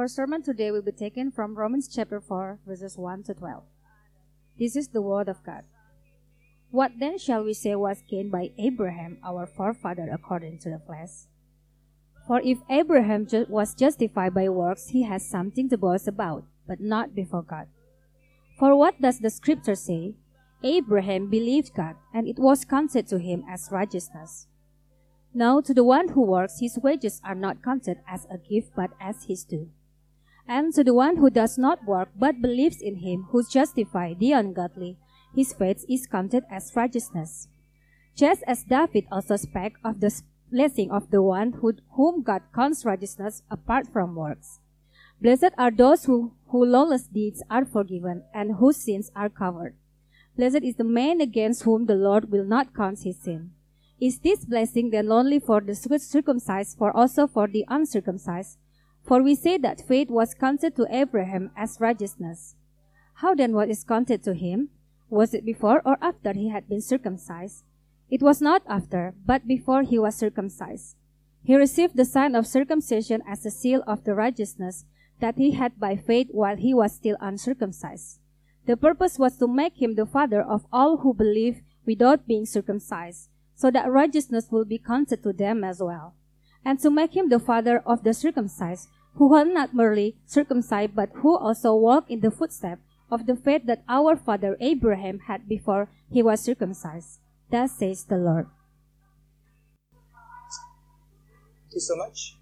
Our sermon today will be taken from Romans chapter 4, verses 1 to 12. This is the word of God. What then shall we say was gained by Abraham, our forefather, according to the flesh? For if Abraham ju- was justified by works, he has something to boast about, but not before God. For what does the scripture say? Abraham believed God, and it was counted to him as righteousness. Now, to the one who works, his wages are not counted as a gift, but as his due. And to the one who does not work, but believes in him who justifies the ungodly, his faith is counted as righteousness. Just as David also spake of the blessing of the one who, whom God counts righteousness apart from works. Blessed are those who, whose lawless deeds are forgiven and whose sins are covered. Blessed is the man against whom the Lord will not count his sin. Is this blessing then only for the circumcised, for also for the uncircumcised? For we say that faith was counted to Abraham as righteousness. How then was it counted to him? Was it before or after he had been circumcised? It was not after, but before he was circumcised. He received the sign of circumcision as a seal of the righteousness that he had by faith while he was still uncircumcised. The purpose was to make him the father of all who believe without being circumcised, so that righteousness will be counted to them as well, and to make him the father of the circumcised, who were not merely circumcised, but who also walk in the footsteps of the faith that our father Abraham had before he was circumcised. Thus says the Lord. Thank you so much.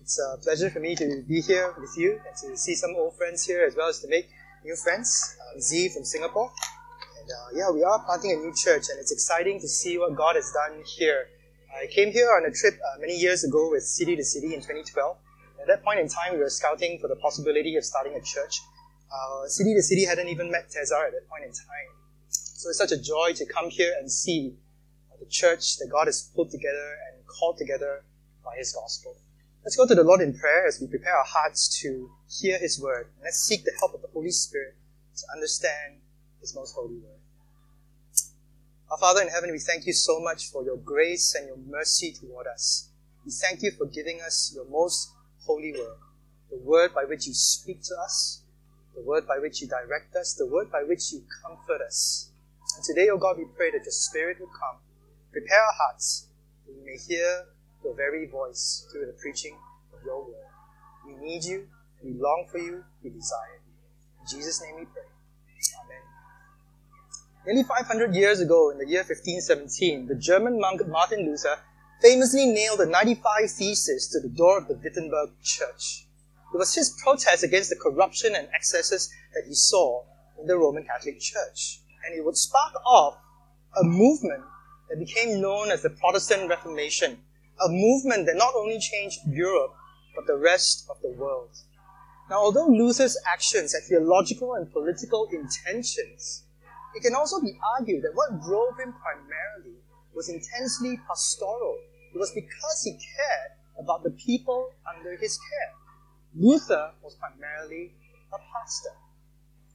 It's a pleasure for me to be here with you and to see some old friends here as well as to make new friends. Uh, Z from Singapore. And uh, yeah, we are planting a new church and it's exciting to see what God has done here. I came here on a trip uh, many years ago with City to City in 2012. At that point in time, we were scouting for the possibility of starting a church. Uh, City to City hadn't even met Tezar at that point in time. So it's such a joy to come here and see the church that God has put together and called together by His gospel. Let's go to the Lord in prayer as we prepare our hearts to hear His word. And let's seek the help of the Holy Spirit to understand His most holy word. Our Father in heaven, we thank you so much for your grace and your mercy toward us. We thank you for giving us your most holy word, the word by which you speak to us, the word by which you direct us, the word by which you comfort us. And today, O oh God, we pray that your Spirit will come, prepare our hearts, that we may hear your very voice through the preaching of your word. We need you, we long for you, we desire you. In Jesus' name we pray. Nearly 500 years ago, in the year 1517, the German monk Martin Luther famously nailed the 95 Theses to the door of the Wittenberg church. It was his protest against the corruption and excesses that he saw in the Roman Catholic Church. And it would spark off a movement that became known as the Protestant Reformation, a movement that not only changed Europe, but the rest of the world. Now, although Luther's actions had theological and political intentions, it can also be argued that what drove him primarily was intensely pastoral. It was because he cared about the people under his care. Luther was primarily a pastor.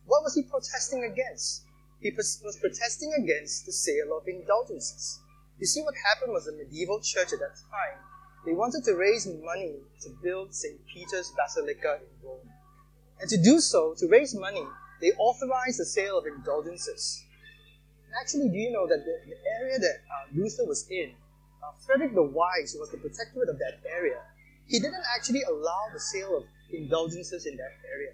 What was he protesting against? He was protesting against the sale of indulgences. You see, what happened was the medieval church at that time, they wanted to raise money to build St. Peter's Basilica in Rome. And to do so, to raise money, they authorized the sale of indulgences. Actually, do you know that the, the area that uh, Luther was in, uh, Frederick the Wise, was the protectorate of that area, he didn't actually allow the sale of indulgences in that area.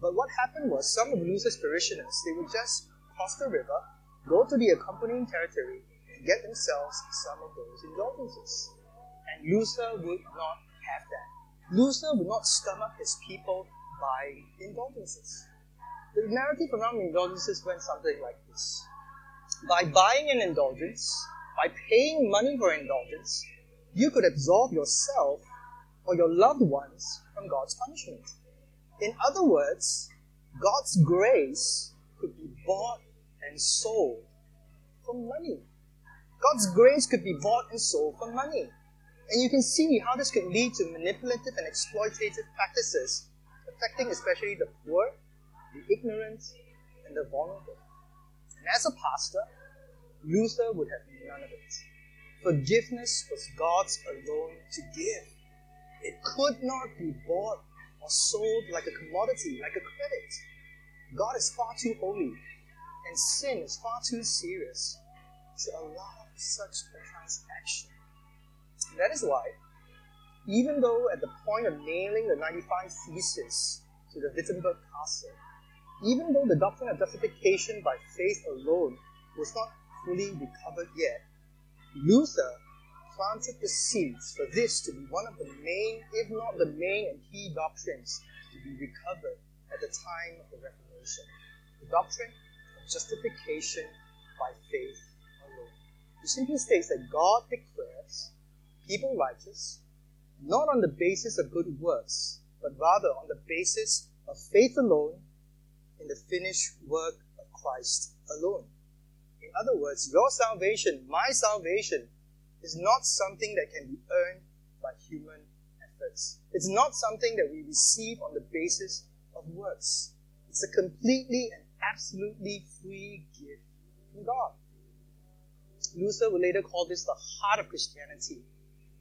But what happened was some of Luther's parishioners, they would just cross the river, go to the accompanying territory, and get themselves some of those indulgences. And Luther would not have that. Luther would not stomach his people by indulgences. The narrative around indulgences went something like this. By buying an indulgence, by paying money for indulgence, you could absolve yourself or your loved ones from God's punishment. In other words, God's grace could be bought and sold for money. God's grace could be bought and sold for money. And you can see how this could lead to manipulative and exploitative practices, affecting especially the poor, the ignorant, and the vulnerable. And as a pastor, Luther would have none of it. Forgiveness was God's alone to give. It could not be bought or sold like a commodity, like a credit. God is far too holy, and sin is far too serious to allow such a transaction. And that is why, even though at the point of nailing the 95 Theses to the Wittenberg Castle, even though the doctrine of justification by faith alone was not fully recovered yet, Luther planted the seeds for this to be one of the main, if not the main and key doctrines to be recovered at the time of the Reformation. The doctrine of justification by faith alone. It simply states that God declares people righteous not on the basis of good works, but rather on the basis of faith alone in the finished work of Christ alone. In other words, your salvation, my salvation, is not something that can be earned by human efforts. It's not something that we receive on the basis of works. It's a completely and absolutely free gift from God. Luther will later call this the heart of Christianity,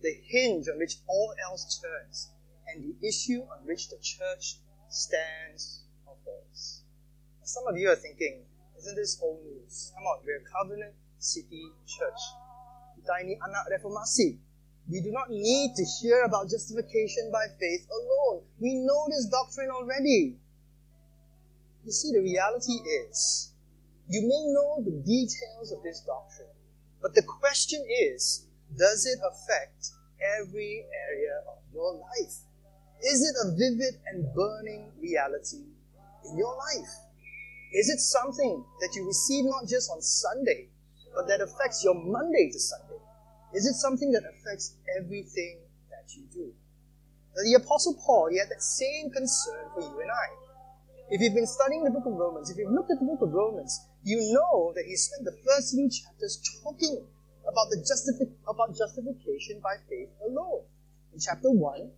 the hinge on which all else turns, and the issue on which the church stands. Some of you are thinking, isn't this old news? Come on, we're a covenant city church. Kita anak reformasi. We do not need to hear about justification by faith alone. We know this doctrine already. You see, the reality is, you may know the details of this doctrine, but the question is, does it affect every area of your life? Is it a vivid and burning reality in your life? Is it something that you receive not just on Sunday, but that affects your Monday to Sunday? Is it something that affects everything that you do? Now, the Apostle Paul, he had that same concern for you and I. If you've been studying the book of Romans, if you've looked at the book of Romans, you know that he spent the first few chapters talking about the justifi- about justification by faith alone. In chapter 1,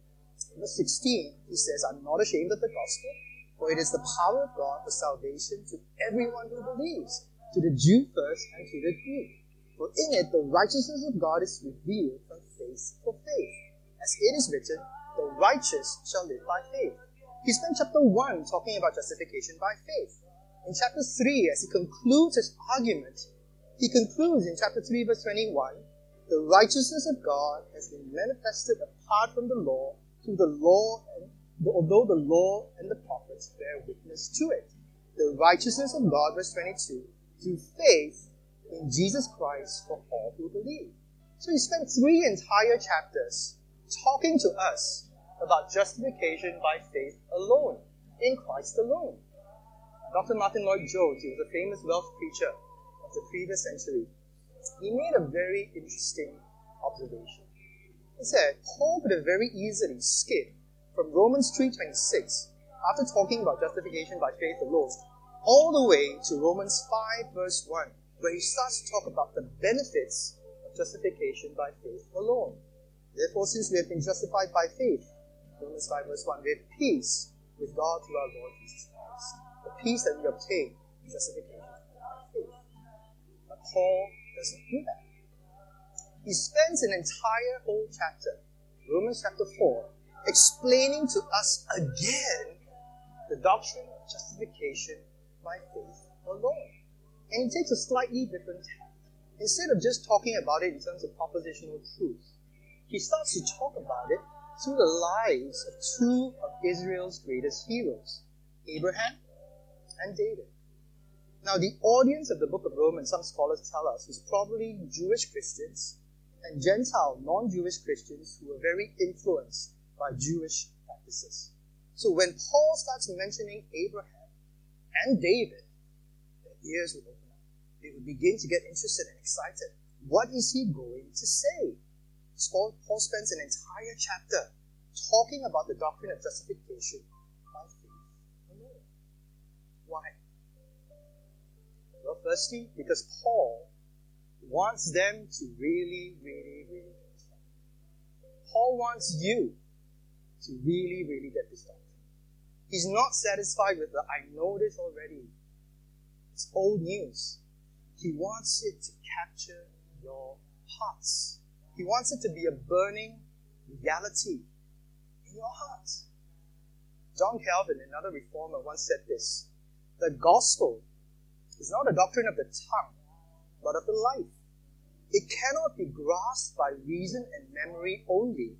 verse 16, he says, I'm not ashamed of the gospel, for it is the power of God for salvation to everyone who believes, to the Jew first and to the Greek. For in it the righteousness of God is revealed from faith for faith. As it is written, the righteous shall live by faith. He spent chapter 1 talking about justification by faith. In chapter 3, as he concludes his argument, he concludes in chapter 3, verse 21 the righteousness of God has been manifested apart from the law through the law and although the law and the prophets bear witness to it. The righteousness of God, verse 22, through faith in Jesus Christ for all who believe. So he spent three entire chapters talking to us about justification by faith alone, in Christ alone. Dr. Martyn Lloyd-Jones, he was a famous Welsh preacher of the previous century, he made a very interesting observation. He said, Paul could have very easily skipped from Romans 3.26, after talking about justification by faith alone, all the way to Romans 5 verse 1, where he starts to talk about the benefits of justification by faith alone. Therefore, since we have been justified by faith, Romans 5 verse 1, we have peace with God through our Lord Jesus Christ. The peace that we obtain in justification by faith. But Paul doesn't do that. He spends an entire whole chapter, Romans chapter 4, explaining to us again the doctrine of justification by faith alone. And he takes a slightly different tack. Instead of just talking about it in terms of propositional truth, he starts to talk about it through the lives of two of Israel's greatest heroes, Abraham and David. Now, the audience of the book of Romans, some scholars tell us, was probably Jewish Christians and Gentile non Jewish Christians who were very influenced by Jewish practices. So when Paul starts mentioning Abraham and David, their ears would open up. They would begin to get interested and excited. What is he going to say? Paul, spends an entire chapter talking about the doctrine of justification by faith alone. Why? Well, firstly, because Paul wants them to really, really, really. Paul wants you to really, really get this doctrine. He's not satisfied with the I know this already. It's old news. He wants it to capture your hearts. He wants it to be a burning reality. In your heart. John Calvin, another reformer, once said this The gospel is not a doctrine of the tongue, but of the life. It cannot be grasped by reason and memory only,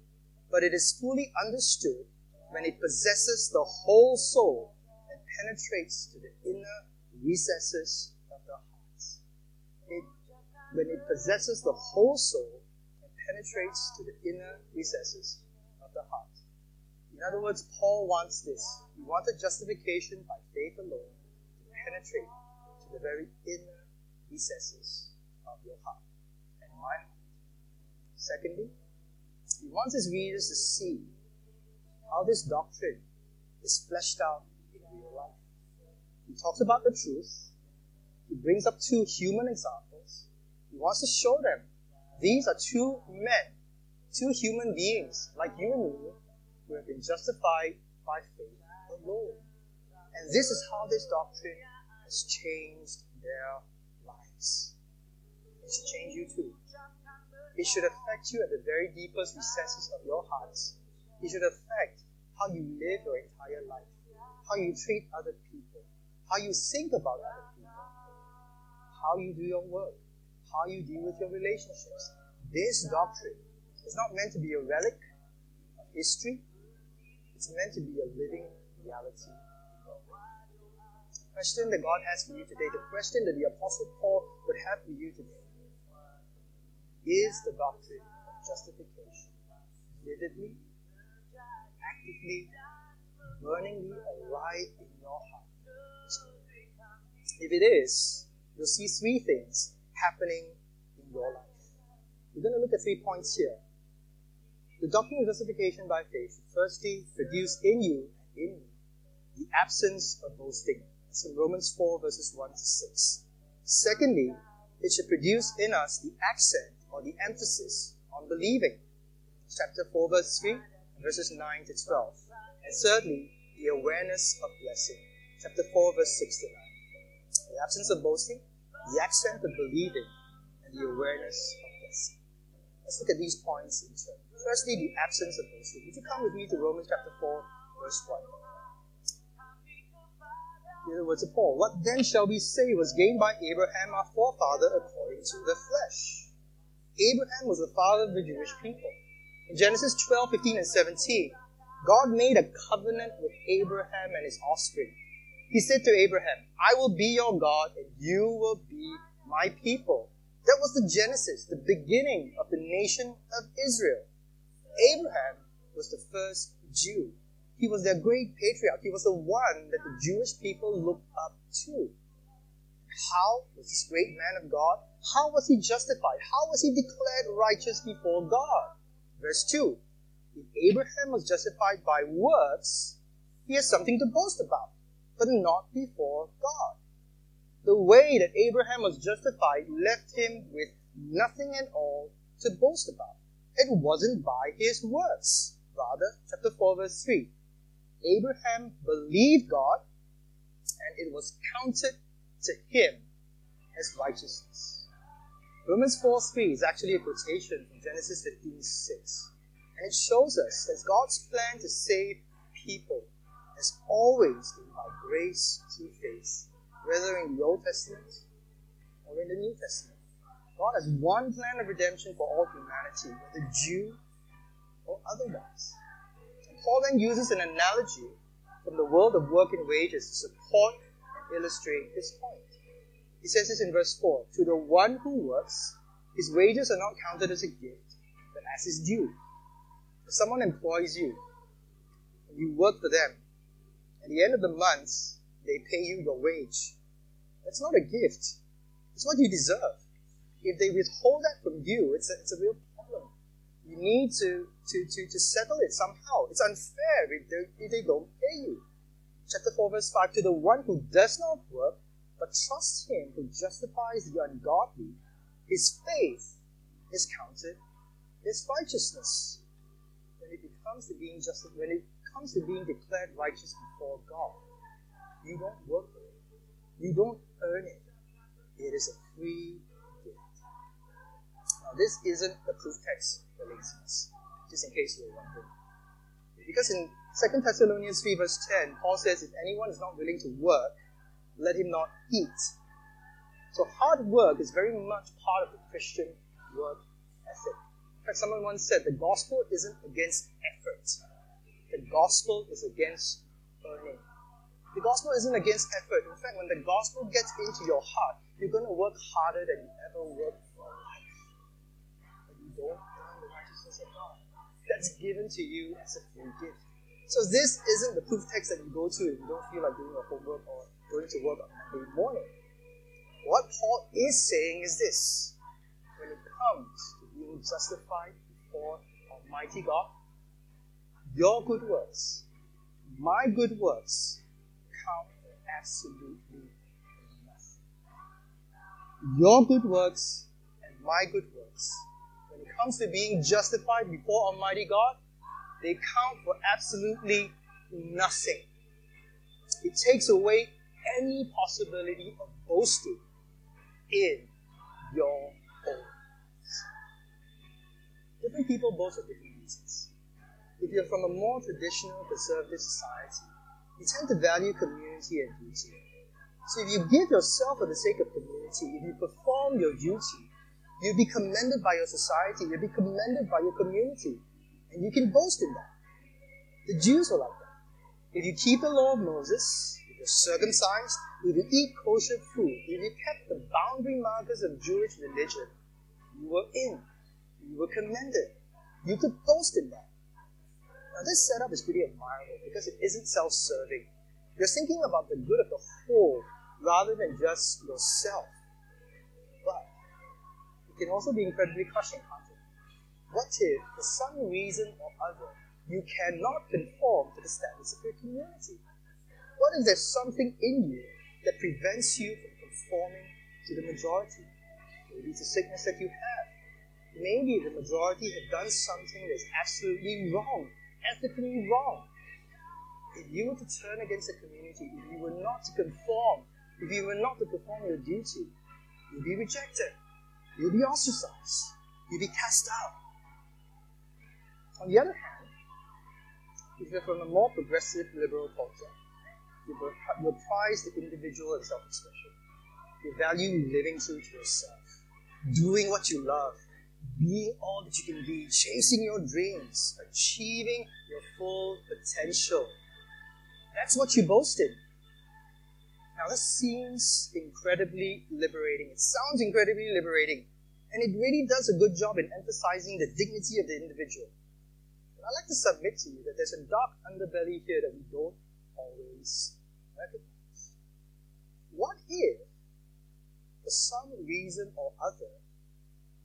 but it is fully understood when it possesses the whole soul and penetrates to the inner recesses of the heart. It, when it possesses the whole soul and penetrates to the inner recesses of the heart. In other words, Paul wants this. He wanted justification by faith alone to penetrate to the very inner recesses of your heart and heart. Secondly, he wants his readers to see how this doctrine is fleshed out in real life. He talks about the truth. He brings up two human examples. He wants to show them these are two men, two human beings like you and me, who have been justified by faith alone. And this is how this doctrine has changed their lives. It should change you too. It should affect you at the very deepest recesses of your hearts. It should affect how you live your entire life, how you treat other people, how you think about other people, how you do your work, how you deal with your relationships. This doctrine is not meant to be a relic of history, it's meant to be a living reality. The question that God has for you today, the question that the Apostle Paul would have for you today, is the doctrine of justification vividly actively, burningly alive in your heart? If it is, you'll see three things happening in your life. We're going to look at three points here. The doctrine of justification by faith should firstly produce in you and in me the absence of boasting. It's in Romans 4, verses 1 to 6. Secondly, it should produce in us the accent or the emphasis on believing. Chapter 4, verse 3 verses 9 to 12. And thirdly, the awareness of blessing. Chapter 4, verse 6 to 9. The absence of boasting, the accent of believing, and the awareness of blessing. Let's look at these points in turn. Firstly, the absence of boasting. Would you come with me to Romans chapter 4, verse 1? In other words of Paul, what then shall we say was gained by Abraham our forefather according to the flesh? Abraham was the father of the Jewish people. In Genesis 12, 15, and 17, God made a covenant with Abraham and his offspring. He said to Abraham, I will be your God and you will be my people. That was the Genesis, the beginning of the nation of Israel. Abraham was the first Jew. He was their great patriarch. He was the one that the Jewish people looked up to. How was this great man of God? How was he justified? How was he declared righteous before God? Verse 2 If Abraham was justified by works, he has something to boast about, but not before God. The way that Abraham was justified left him with nothing at all to boast about. It wasn't by his works. Rather, chapter 4, verse 3 Abraham believed God, and it was counted to him as righteousness. Romans 4 3 is actually a quotation from Genesis 15 6. And it shows us that God's plan to save people has always been by grace through faith, whether in the Old Testament or in the New Testament. God has one plan of redemption for all humanity, whether Jew or otherwise. And Paul then uses an analogy from the world of work and wages to support illustrate his point. He says this in verse 4 To the one who works, his wages are not counted as a gift, but as his due. If someone employs you, and you work for them, at the end of the month, they pay you your wage. That's not a gift. It's what you deserve. If they withhold that from you, it's a, it's a real problem. You need to, to, to, to settle it somehow. It's unfair if they, if they don't pay you. Chapter 4, verse 5 To the one who does not work, but trusts him who justifies the ungodly, his faith is counted as righteousness. When it comes to being just when it comes to being declared righteous before God, you don't work for it. You don't earn it. It is a free gift. Now this isn't the proof text for laziness, just in case you were wondering. Because in 2 Thessalonians 3, verse 10, Paul says, If anyone is not willing to work, let him not eat. So hard work is very much part of the Christian work ethic. In fact, someone once said the gospel isn't against effort. The gospel is against earning. The gospel isn't against effort. In fact, when the gospel gets into your heart, you're going to work harder than you ever worked for life. But you don't earn the righteousness of God. That's given to you as a free gift. So this isn't the proof text that you go to if you don't feel like doing your homework or going to work on Monday morning. What Paul is saying is this. When it comes to being justified before Almighty God, your good works, my good works, count for absolutely nothing. Your good works and my good works, when it comes to being justified before Almighty God, they count for absolutely nothing. It takes away any possibility of boasting in your own. Different people boast for different reasons. If you're from a more traditional conservative society, you tend to value community and duty. So if you give yourself for the sake of community, if you perform your duty, you'll be commended by your society, you'll be commended by your community, and you can boast in that. The Jews were like that. If you keep the law of Moses, if you're circumcised, if you eat kosher food, if you kept the boundary markers of Jewish religion, you were in. You were commended. You could boast in that. Now, this setup is pretty admirable because it isn't self serving. You're thinking about the good of the whole rather than just yourself. But it can also be incredibly crushing, What if, for some reason or other, you cannot conform to the standards of your community? What if there's something in you that prevents you from conforming to the majority? Maybe it's a sickness that you have. Maybe the majority have done something that's absolutely wrong ethically wrong. If you were to turn against the community, if you were not to conform, if you were not to perform your duty, you'd be rejected. You'd be ostracized. You'd be cast out. On the other hand, if you're from a more progressive liberal culture, you prize the individual and self expression. You value living true to yourself, doing what you love, being all that you can be, chasing your dreams, achieving your full potential. That's what you boasted. Now, this seems incredibly liberating. It sounds incredibly liberating. And it really does a good job in emphasizing the dignity of the individual. I'd like to submit to you that there's a dark underbelly here that we don't always recognize. What if, for some reason or other,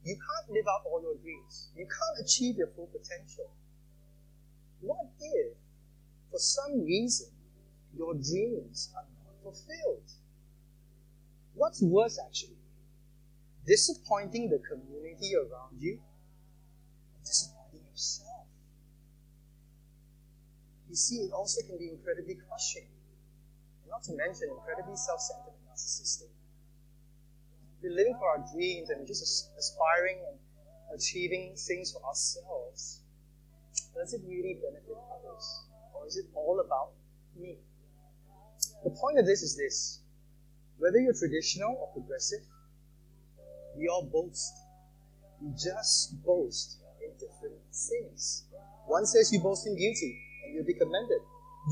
you can't live out all your dreams. You can't achieve your full potential. What if, for some reason, your dreams are not fulfilled? What's worse, actually? Disappointing the community around you, disappointing yourself. You see, it also can be incredibly crushing, not to mention incredibly self centered and narcissistic we're living for our dreams and just aspiring and achieving things for ourselves, does it really benefit others? Or is it all about me? The point of this is this whether you're traditional or progressive, we all boast. We just boast in different things. One says you boast in beauty you'll be commended.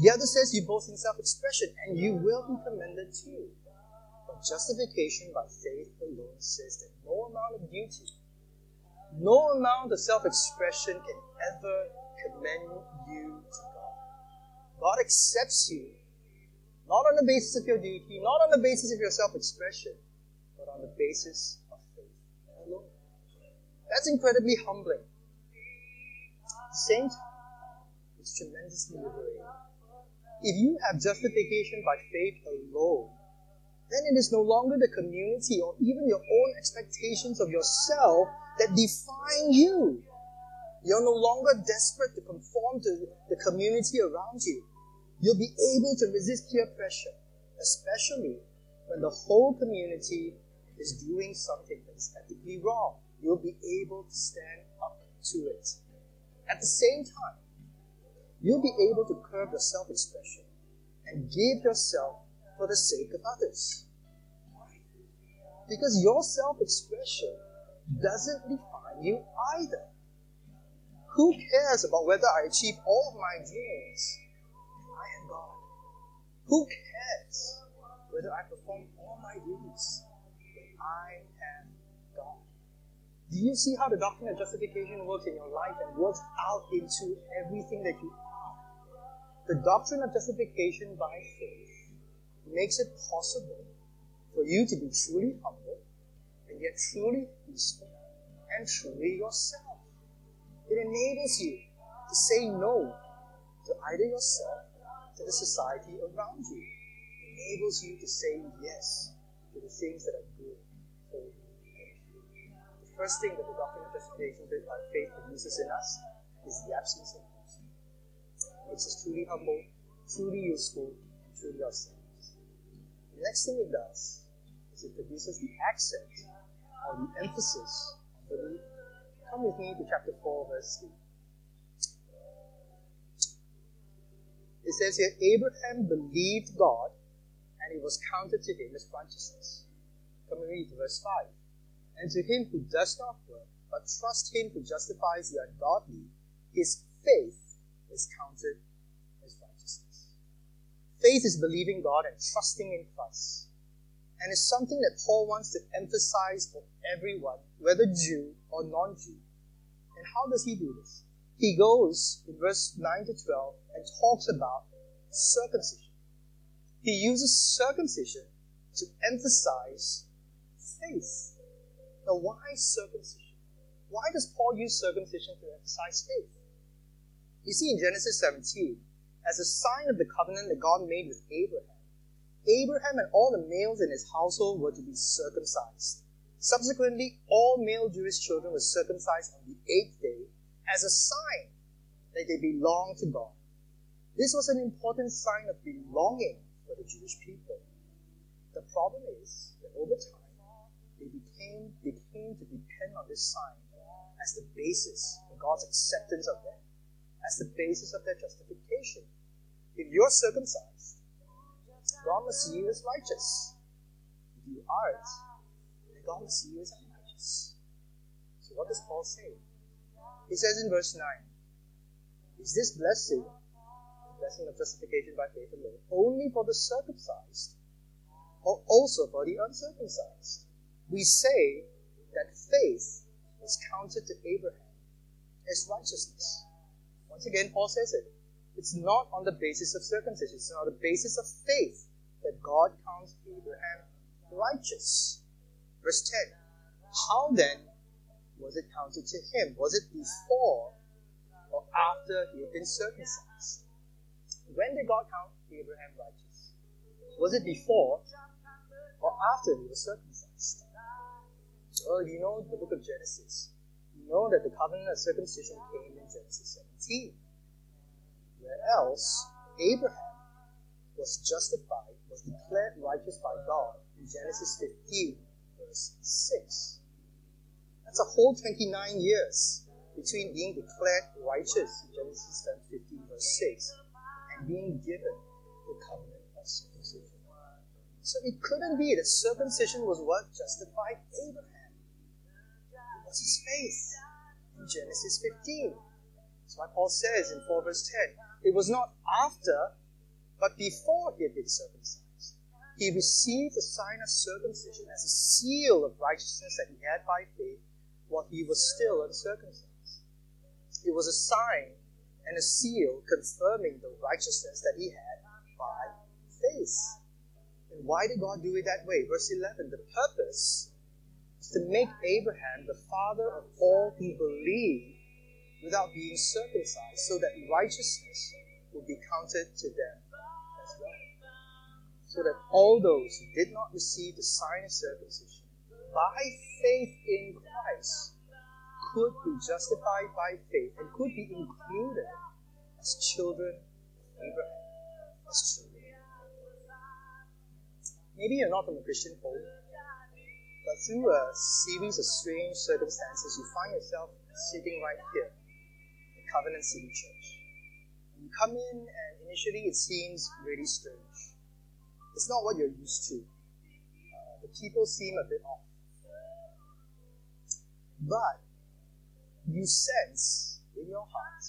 The other says you boast in self expression and you will be commended too But justification by faith alone says that no amount of beauty, no amount of self expression can ever commend you to God. God accepts you not on the basis of your duty, not on the basis of your self expression, but on the basis of faith alone. That's incredibly humbling. At the same time, tremendously liberating. If you have justification by faith alone, then it is no longer the community or even your own expectations of yourself that define you. You're no longer desperate to conform to the community around you. You'll be able to resist peer pressure, especially when the whole community is doing something that is ethically wrong. You'll be able to stand up to it. At the same time, you'll be able to curb your self expression and give yourself for the sake of others. Because your self expression doesn't define you either. Who cares about whether I achieve all of my dreams? I am God. Who cares whether I perform all my duties? I am God. Do you see how the doctrine of justification works in your life and works out into everything that you? The doctrine of justification by faith makes it possible for you to be truly humble and yet truly peaceful and truly yourself. It enables you to say no to either yourself, to the society around you. It enables you to say yes to the things that are good for you. The first thing that the doctrine of justification by faith produces in us is the absence of makes us truly humble, truly useful, truly ourselves. The next thing it does is it produces the accent or the emphasis on Come with me to chapter 4, verse 3. It says here Abraham believed God, and it was counted to him as righteousness. Come and read verse 5. And to him who does not work, but trust him who justifies the ungodly, his faith is counted as righteousness. Faith is believing God and trusting in Christ. And it's something that Paul wants to emphasize for everyone, whether Jew or non Jew. And how does he do this? He goes in verse 9 to 12 and talks about circumcision. He uses circumcision to emphasize faith. Now, why circumcision? Why does Paul use circumcision to emphasize faith? You see in Genesis 17, as a sign of the covenant that God made with Abraham, Abraham and all the males in his household were to be circumcised. Subsequently, all male Jewish children were circumcised on the eighth day as a sign that they belonged to God. This was an important sign of belonging for the Jewish people. The problem is that over time, they became, they came to depend on this sign as the basis for God's acceptance of them, as the basis of their justification. If you're circumcised, God must see you as righteous. If you aren't, God will see you as unrighteous. So what does Paul say? He says in verse 9, Is this blessing, the blessing of justification by faith alone, only for the circumcised, or also for the uncircumcised? We say that faith is counted to Abraham as righteousness. Once again, Paul says it. It's not on the basis of circumcision, it's on the basis of faith that God counts Abraham righteous. Verse 10 How then was it counted to him? Was it before or after he had been circumcised? When did God count Abraham righteous? Was it before or after he was circumcised? Well, you know the book of Genesis. Know that the covenant of circumcision came in Genesis 17. Where else Abraham was justified, was declared righteous by God in Genesis 15, verse 6. That's a whole 29 years between being declared righteous in Genesis 15, verse 6, and being given the covenant of circumcision. So it couldn't be that circumcision was what justified Abraham. Was his faith in Genesis 15. That's why Paul says in 4 verse 10, it was not after, but before he had been circumcised he received the sign of circumcision as a seal of righteousness that he had by faith while he was still uncircumcised. It was a sign and a seal confirming the righteousness that he had by faith. And why did God do it that way? Verse 11 the purpose to make Abraham the father of all who believe without being circumcised, so that righteousness would be counted to them as well. so that all those who did not receive the sign of circumcision by faith in Christ could be justified by faith and could be included as children of Abraham, as children. Maybe you're not from a Christian home, but through a series of strange circumstances, you find yourself sitting right here, the Covenant City Church. You come in, and initially it seems really strange. It's not what you're used to. Uh, the people seem a bit off. But you sense in your heart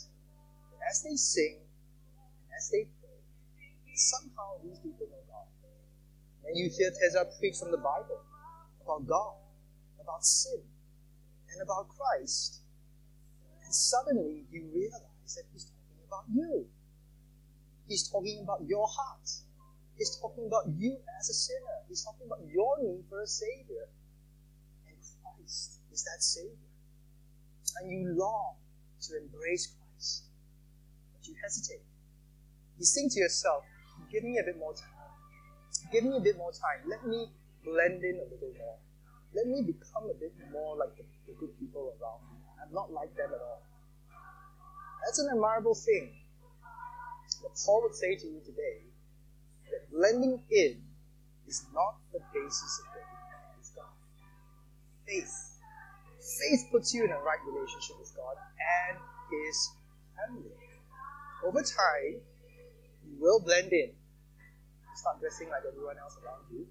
that as they sing, and as they pray, somehow these people know God. And you hear Teza preach from the Bible about God, about sin, and about Christ. And suddenly you realize that he's talking about you. He's talking about your heart. He's talking about you as a sinner. He's talking about your need for a Savior. And Christ is that Savior. And you long to embrace Christ. But you hesitate. You think to yourself, give me a bit more time. Give me a bit more time. Let me blend in a little more. Let me become a bit more like the, the good people around me. I'm not like them at all. That's an admirable thing. But Paul would say to you today that blending in is not the basis of getting with God. Faith. Faith puts you in a right relationship with God and His family. Over time, you will blend in. You start dressing like everyone else around you.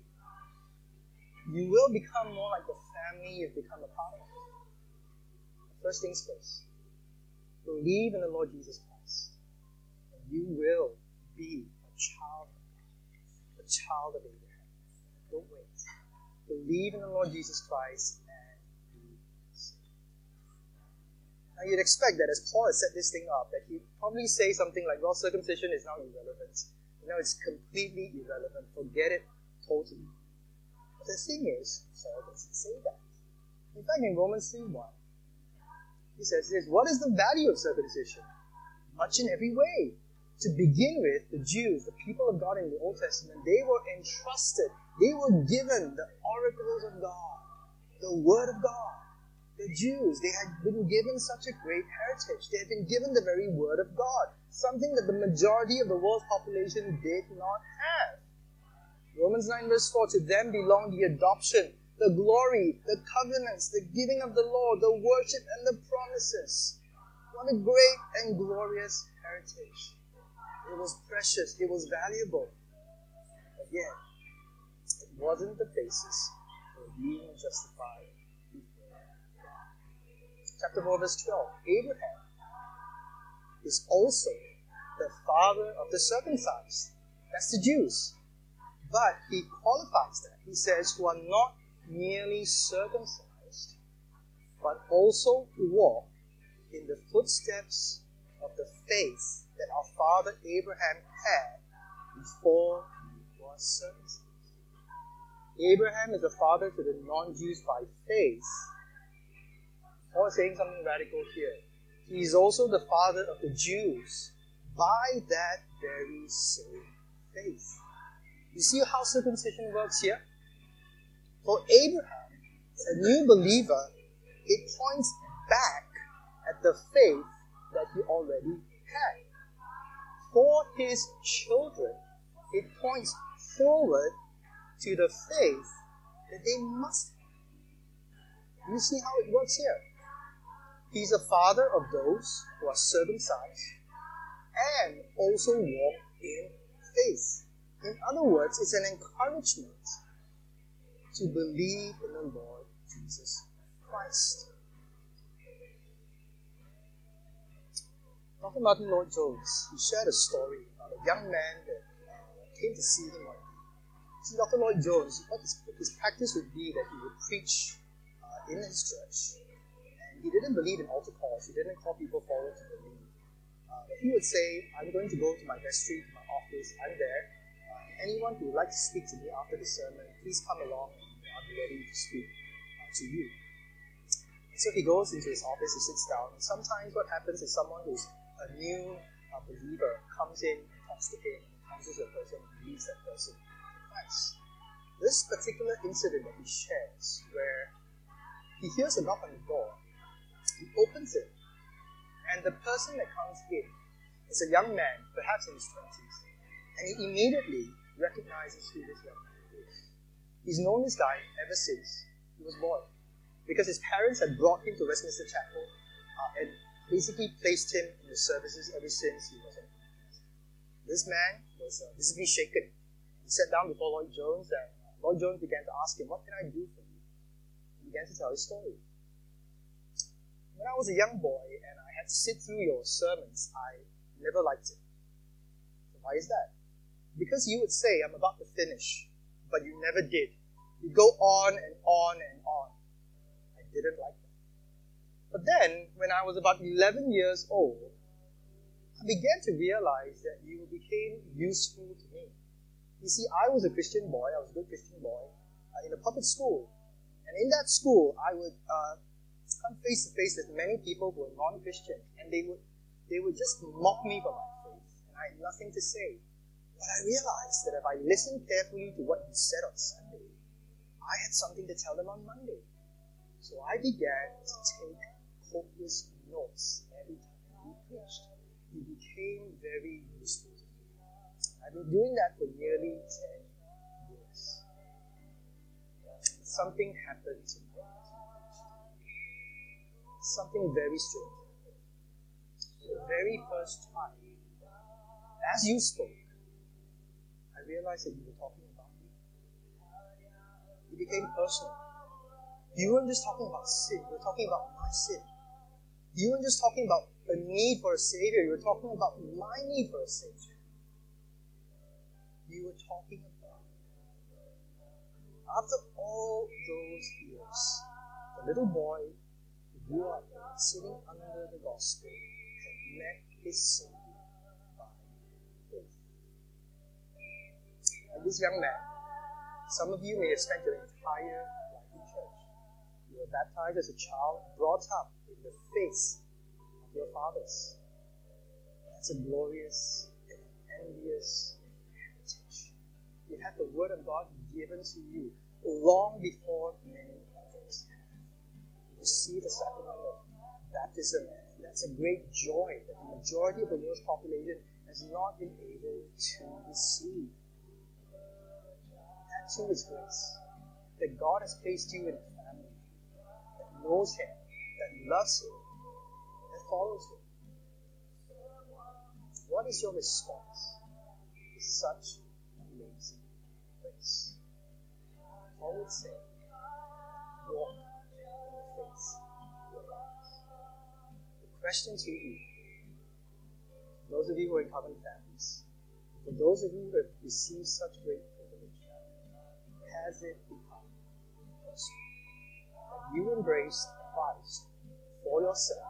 You will become more like the family you've become a part of. First things first. Believe in the Lord Jesus Christ. And you will be a child a child of Abraham. Don't wait. Believe in the Lord Jesus Christ and. Now you'd expect that as Paul has set this thing up, that he'd probably say something like, well, circumcision is now irrelevant. You know, it's completely irrelevant. Forget it totally. The thing is, Paul doesn't say that. In fact, in Romans 3 1, he says this What is the value of circumcision? Much in every way. To begin with, the Jews, the people of God in the Old Testament, they were entrusted, they were given the oracles of God, the Word of God. The Jews, they had been given such a great heritage. They had been given the very Word of God, something that the majority of the world's population did not have. Romans 9, verse 4 To them belong the adoption the glory, the covenants, the giving of the law, the worship, and the promises. What a great and glorious heritage. It was precious, it was valuable. Yet, it wasn't the basis for being justified Chapter 4, verse 12. Abraham is also the father of the circumcised. That's the Jews. But he qualifies that. He says, who are not merely circumcised, but also who walk in the footsteps of the faith that our father Abraham had before he was circumcised. Abraham is the father to the non Jews by faith. Paul is saying something radical here. He is also the father of the Jews by that very same faith. You see how circumcision works here? For Abraham, a new believer, it points back at the faith that he already had. For his children, it points forward to the faith that they must have. You see how it works here? He's a father of those who are circumcised and also walk in faith. In other words, it's an encouragement to believe in the Lord Jesus Christ. Dr. Martyn Lloyd-Jones, he shared a story about a young man that uh, came to see him one. See, Dr. Lloyd-Jones, what his, his practice would be that he would preach uh, in his church. And he didn't believe in altar calls, he didn't call people forward to believe. Uh, he would say, I'm going to go to my vestry, to my office, I'm there. Anyone who would like to speak to me after the sermon, please come along I'll be ready to speak uh, to you. So he goes into his office, he sits down. And sometimes what happens is someone who's a new uh, believer comes in and talks to him, counsels the person, and leads that person to Christ. This particular incident that he shares, where he hears a knock on the door, he opens it, and the person that comes in is a young man, perhaps in his 20s, and he immediately recognizes who this young man is. He's known this guy ever since he was born because his parents had brought him to Westminster Chapel uh, and basically placed him in the services ever since he was a this man was uh, visibly shaken. He sat down before Lloyd Jones, and Lloyd Jones began to ask him, What can I do for you? He began to tell his story. When I was a young boy and I had to sit through your sermons, I never liked it. So why is that? Because you would say, I'm about to finish, but you never did. You go on and on and on. I didn't like that. But then, when I was about 11 years old, I began to realize that you became useful to me. You see, I was a Christian boy, I was a good Christian boy, uh, in a public school. And in that school, I would uh, come face to face with many people who were non Christian, and they would, they would just mock me for my faith, and I had nothing to say. But I realized that if I listened carefully to what you said on Sunday, I had something to tell them on Monday. So I began to take copious notes every time you preached he became very useful to me. I've been doing that for nearly 10 years. Something happened to me. Something very strange. The very first time, as you spoke, Realized that you were talking about me. It became personal. You weren't just talking about sin, you were talking about my sin. You weren't just talking about a need for a Savior. You were talking about my need for a Savior. You were talking about, after all those years, the little boy grew up sitting under the gospel had met his Savior And this young man, some of you may have spent your entire life in church. You were baptized as a child, brought up in the faith of your fathers. That's a glorious and envious heritage. You have the Word of God given to you long before many others You see the sacrament of baptism. That's a great joy that the majority of the world's population has not been able to receive. That too is grace. That God has placed you in a family that knows Him, that loves Him, that follows him. What is your response to such amazing grace? I would say, walk in the face of your lives. The question to you, those of you who are in covenant families, for those of you who have received such great has it become? You embrace Christ for yourself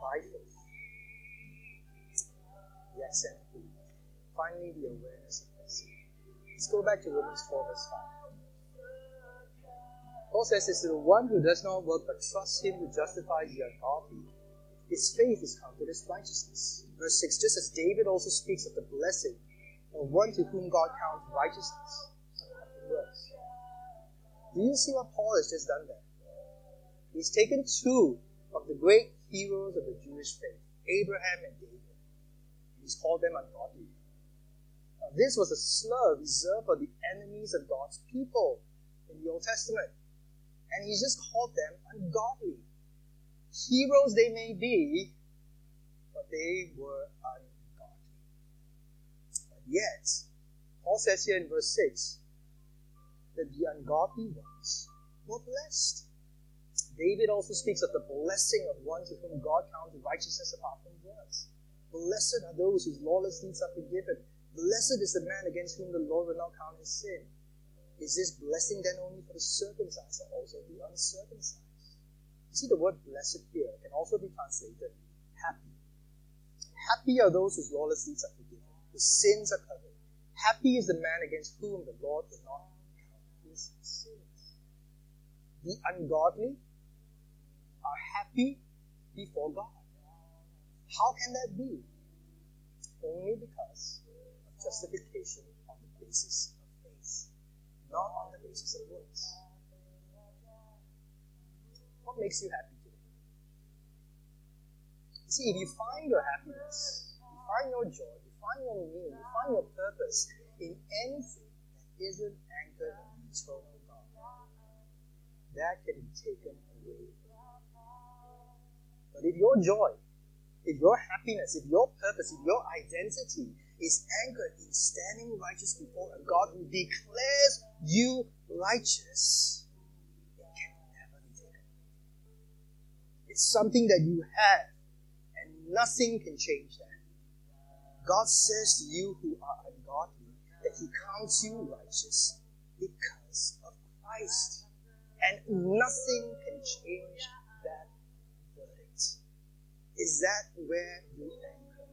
by faith. Yes, and Finally, the awareness of this. Let's go back to Romans 4, verse 5. Paul says, It's the one who does not work but trusts him who justifies the ungodly. His faith is counted as righteousness. Verse 6 Just as David also speaks of the blessed, or one to whom God counts righteousness. Do you see what Paul has just done there? He's taken two of the great heroes of the Jewish faith, Abraham and David. He's called them ungodly. Now, this was a slur reserved for the enemies of God's people in the Old Testament. And he just called them ungodly. Heroes they may be, but they were ungodly. But yet, Paul says here in verse 6 that the ungodly ones were blessed. David also speaks of the blessing of one to whom God counts righteousness apart from works. Blessed are those whose lawless deeds are forgiven. Blessed is the man against whom the Lord will not count his sin. Is this blessing then only for the circumcised or also the uncircumcised? You see, the word blessed here can also be translated happy. Happy are those whose lawless deeds are forgiven, whose sins are covered. Happy is the man against whom the Lord will not. The ungodly are happy before God. How can that be? Only because of justification on the basis of faith, not on the basis of works. What makes you happy today? See, if you find your happiness, you find your joy, you find your meaning, you find your purpose in anything that isn't anchored in eternal that can be taken away but if your joy, if your happiness, if your purpose, if your identity is anchored in standing righteous before a God who declares you righteous, it can never be taken. It's something that you have, and nothing can change that. God says to you who are ungodly that He counts you righteous because of Christ. And nothing can change that verdict. Is that where you anchor?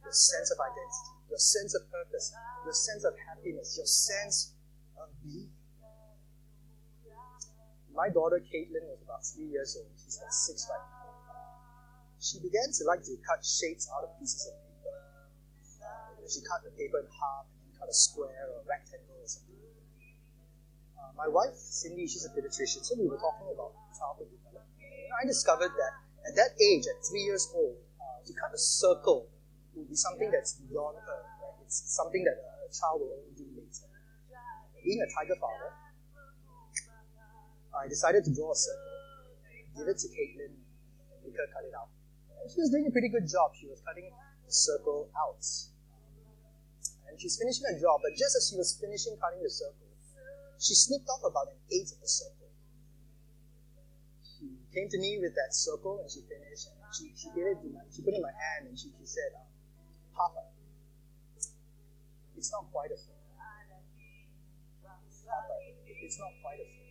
Your sense of identity, your sense of purpose, your sense of happiness, your sense of being. My daughter Caitlin was about three years old. She's about six right now. She began to like to cut shapes out of pieces of paper. Uh, she cut the paper in half and cut a square or a rectangle or something my wife, Cindy, she's a pediatrician, so we were talking about childhood development. And I discovered that at that age, at three years old, uh, to cut a circle would be something that's beyond her. Right? It's something that a child will only do later. Being a tiger father, I decided to draw a circle, give it to Caitlin, and make her cut it out. And she was doing a pretty good job. She was cutting the circle out. And she's finishing her job, but just as she was finishing cutting the circle, she snipped off about an eighth of the circle. She came to me with that circle and she finished and she, she gave it to my, she put it in my hand and she, she said, um, Papa, it's not quite a circle. Papa, it's not quite a circle.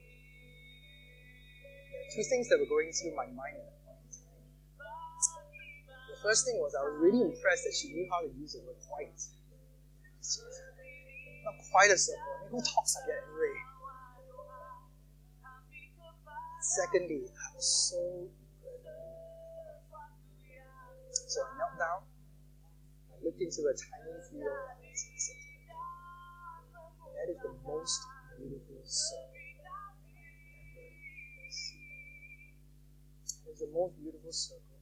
Two things that were going through my mind at that point in time. The first thing was I was really impressed that she knew how to use the word quite. Not quite a circle. I mean, who talks like that anyway? Secondly, I was so So I knelt down, I looked into a tiny field, and That is the most beautiful circle It's the most beautiful circle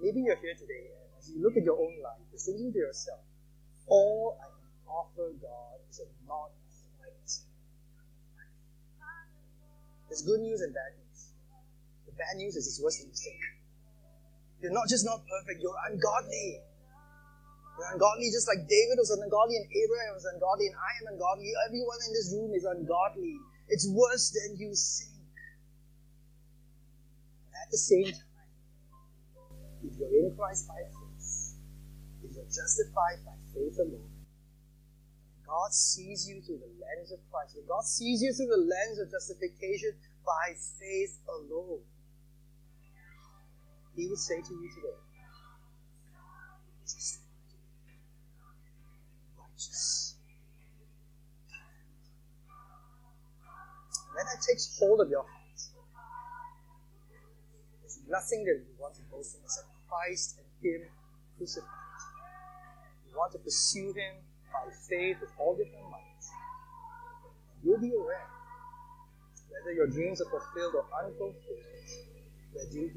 Maybe you're here today, and as you look at your own life, you're thinking to yourself, all I can offer God is a not quite. There's good news and bad news. The bad news is it's worse than you think. You're not just not perfect, you're ungodly. You're ungodly just like David was ungodly and Abraham was ungodly and I am ungodly. Everyone in this room is ungodly. It's worse than you think. And at the same time, if you're in Christ by faith, justified by faith alone, God sees you through the lens of Christ, when God sees you through the lens of justification by faith alone, He would say to you today, righteous. And then that takes hold of your heart. There's nothing that you want to boast in except Christ and Him crucified want to pursue Him by faith with all different might, you'll be aware whether your dreams are fulfilled or unfulfilled,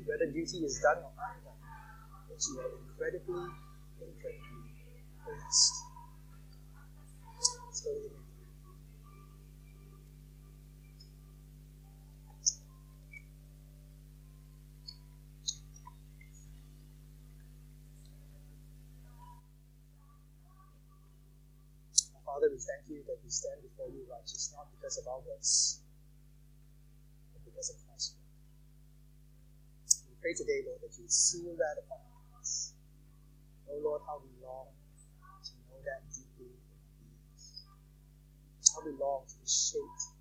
whether duty is done or undone, that you are incredibly, incredibly blessed. So, Father, we thank you that we stand before you righteous, not because of our works, but because of Christ's work. We pray today, Lord, that you seal that upon hearts. Oh, Lord, how we long to know that deeply in our beings. How we long to be shaped